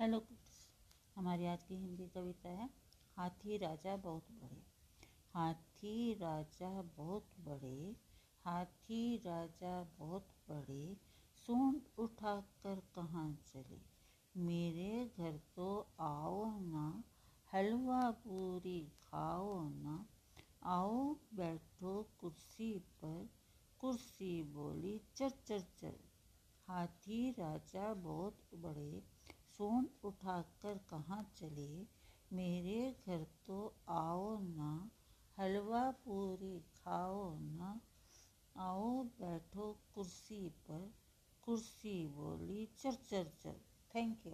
Hello हमारी आज की हिंदी कविता है, हाथी राजा बहुत बड़े। हाथी राजा बहुत बड़े, हाथी राजा बहुत बड़े, सूंड उठाकर कहाँ चले? मेरे घर तो आओ ना, हलवा पूरी खाओ ना। आओ बैठो कुर्सी पर, कुर्सी बोली चर चर चर हाथी राजा बहुत बड़े सोन उठाकर कहाँ चले? मेरे घर तो आओ ना, हलवा पूरी खाओ ना। आओ बैठो कुर्सी पर, कुर्सी बोली चर चर चर थैंक यू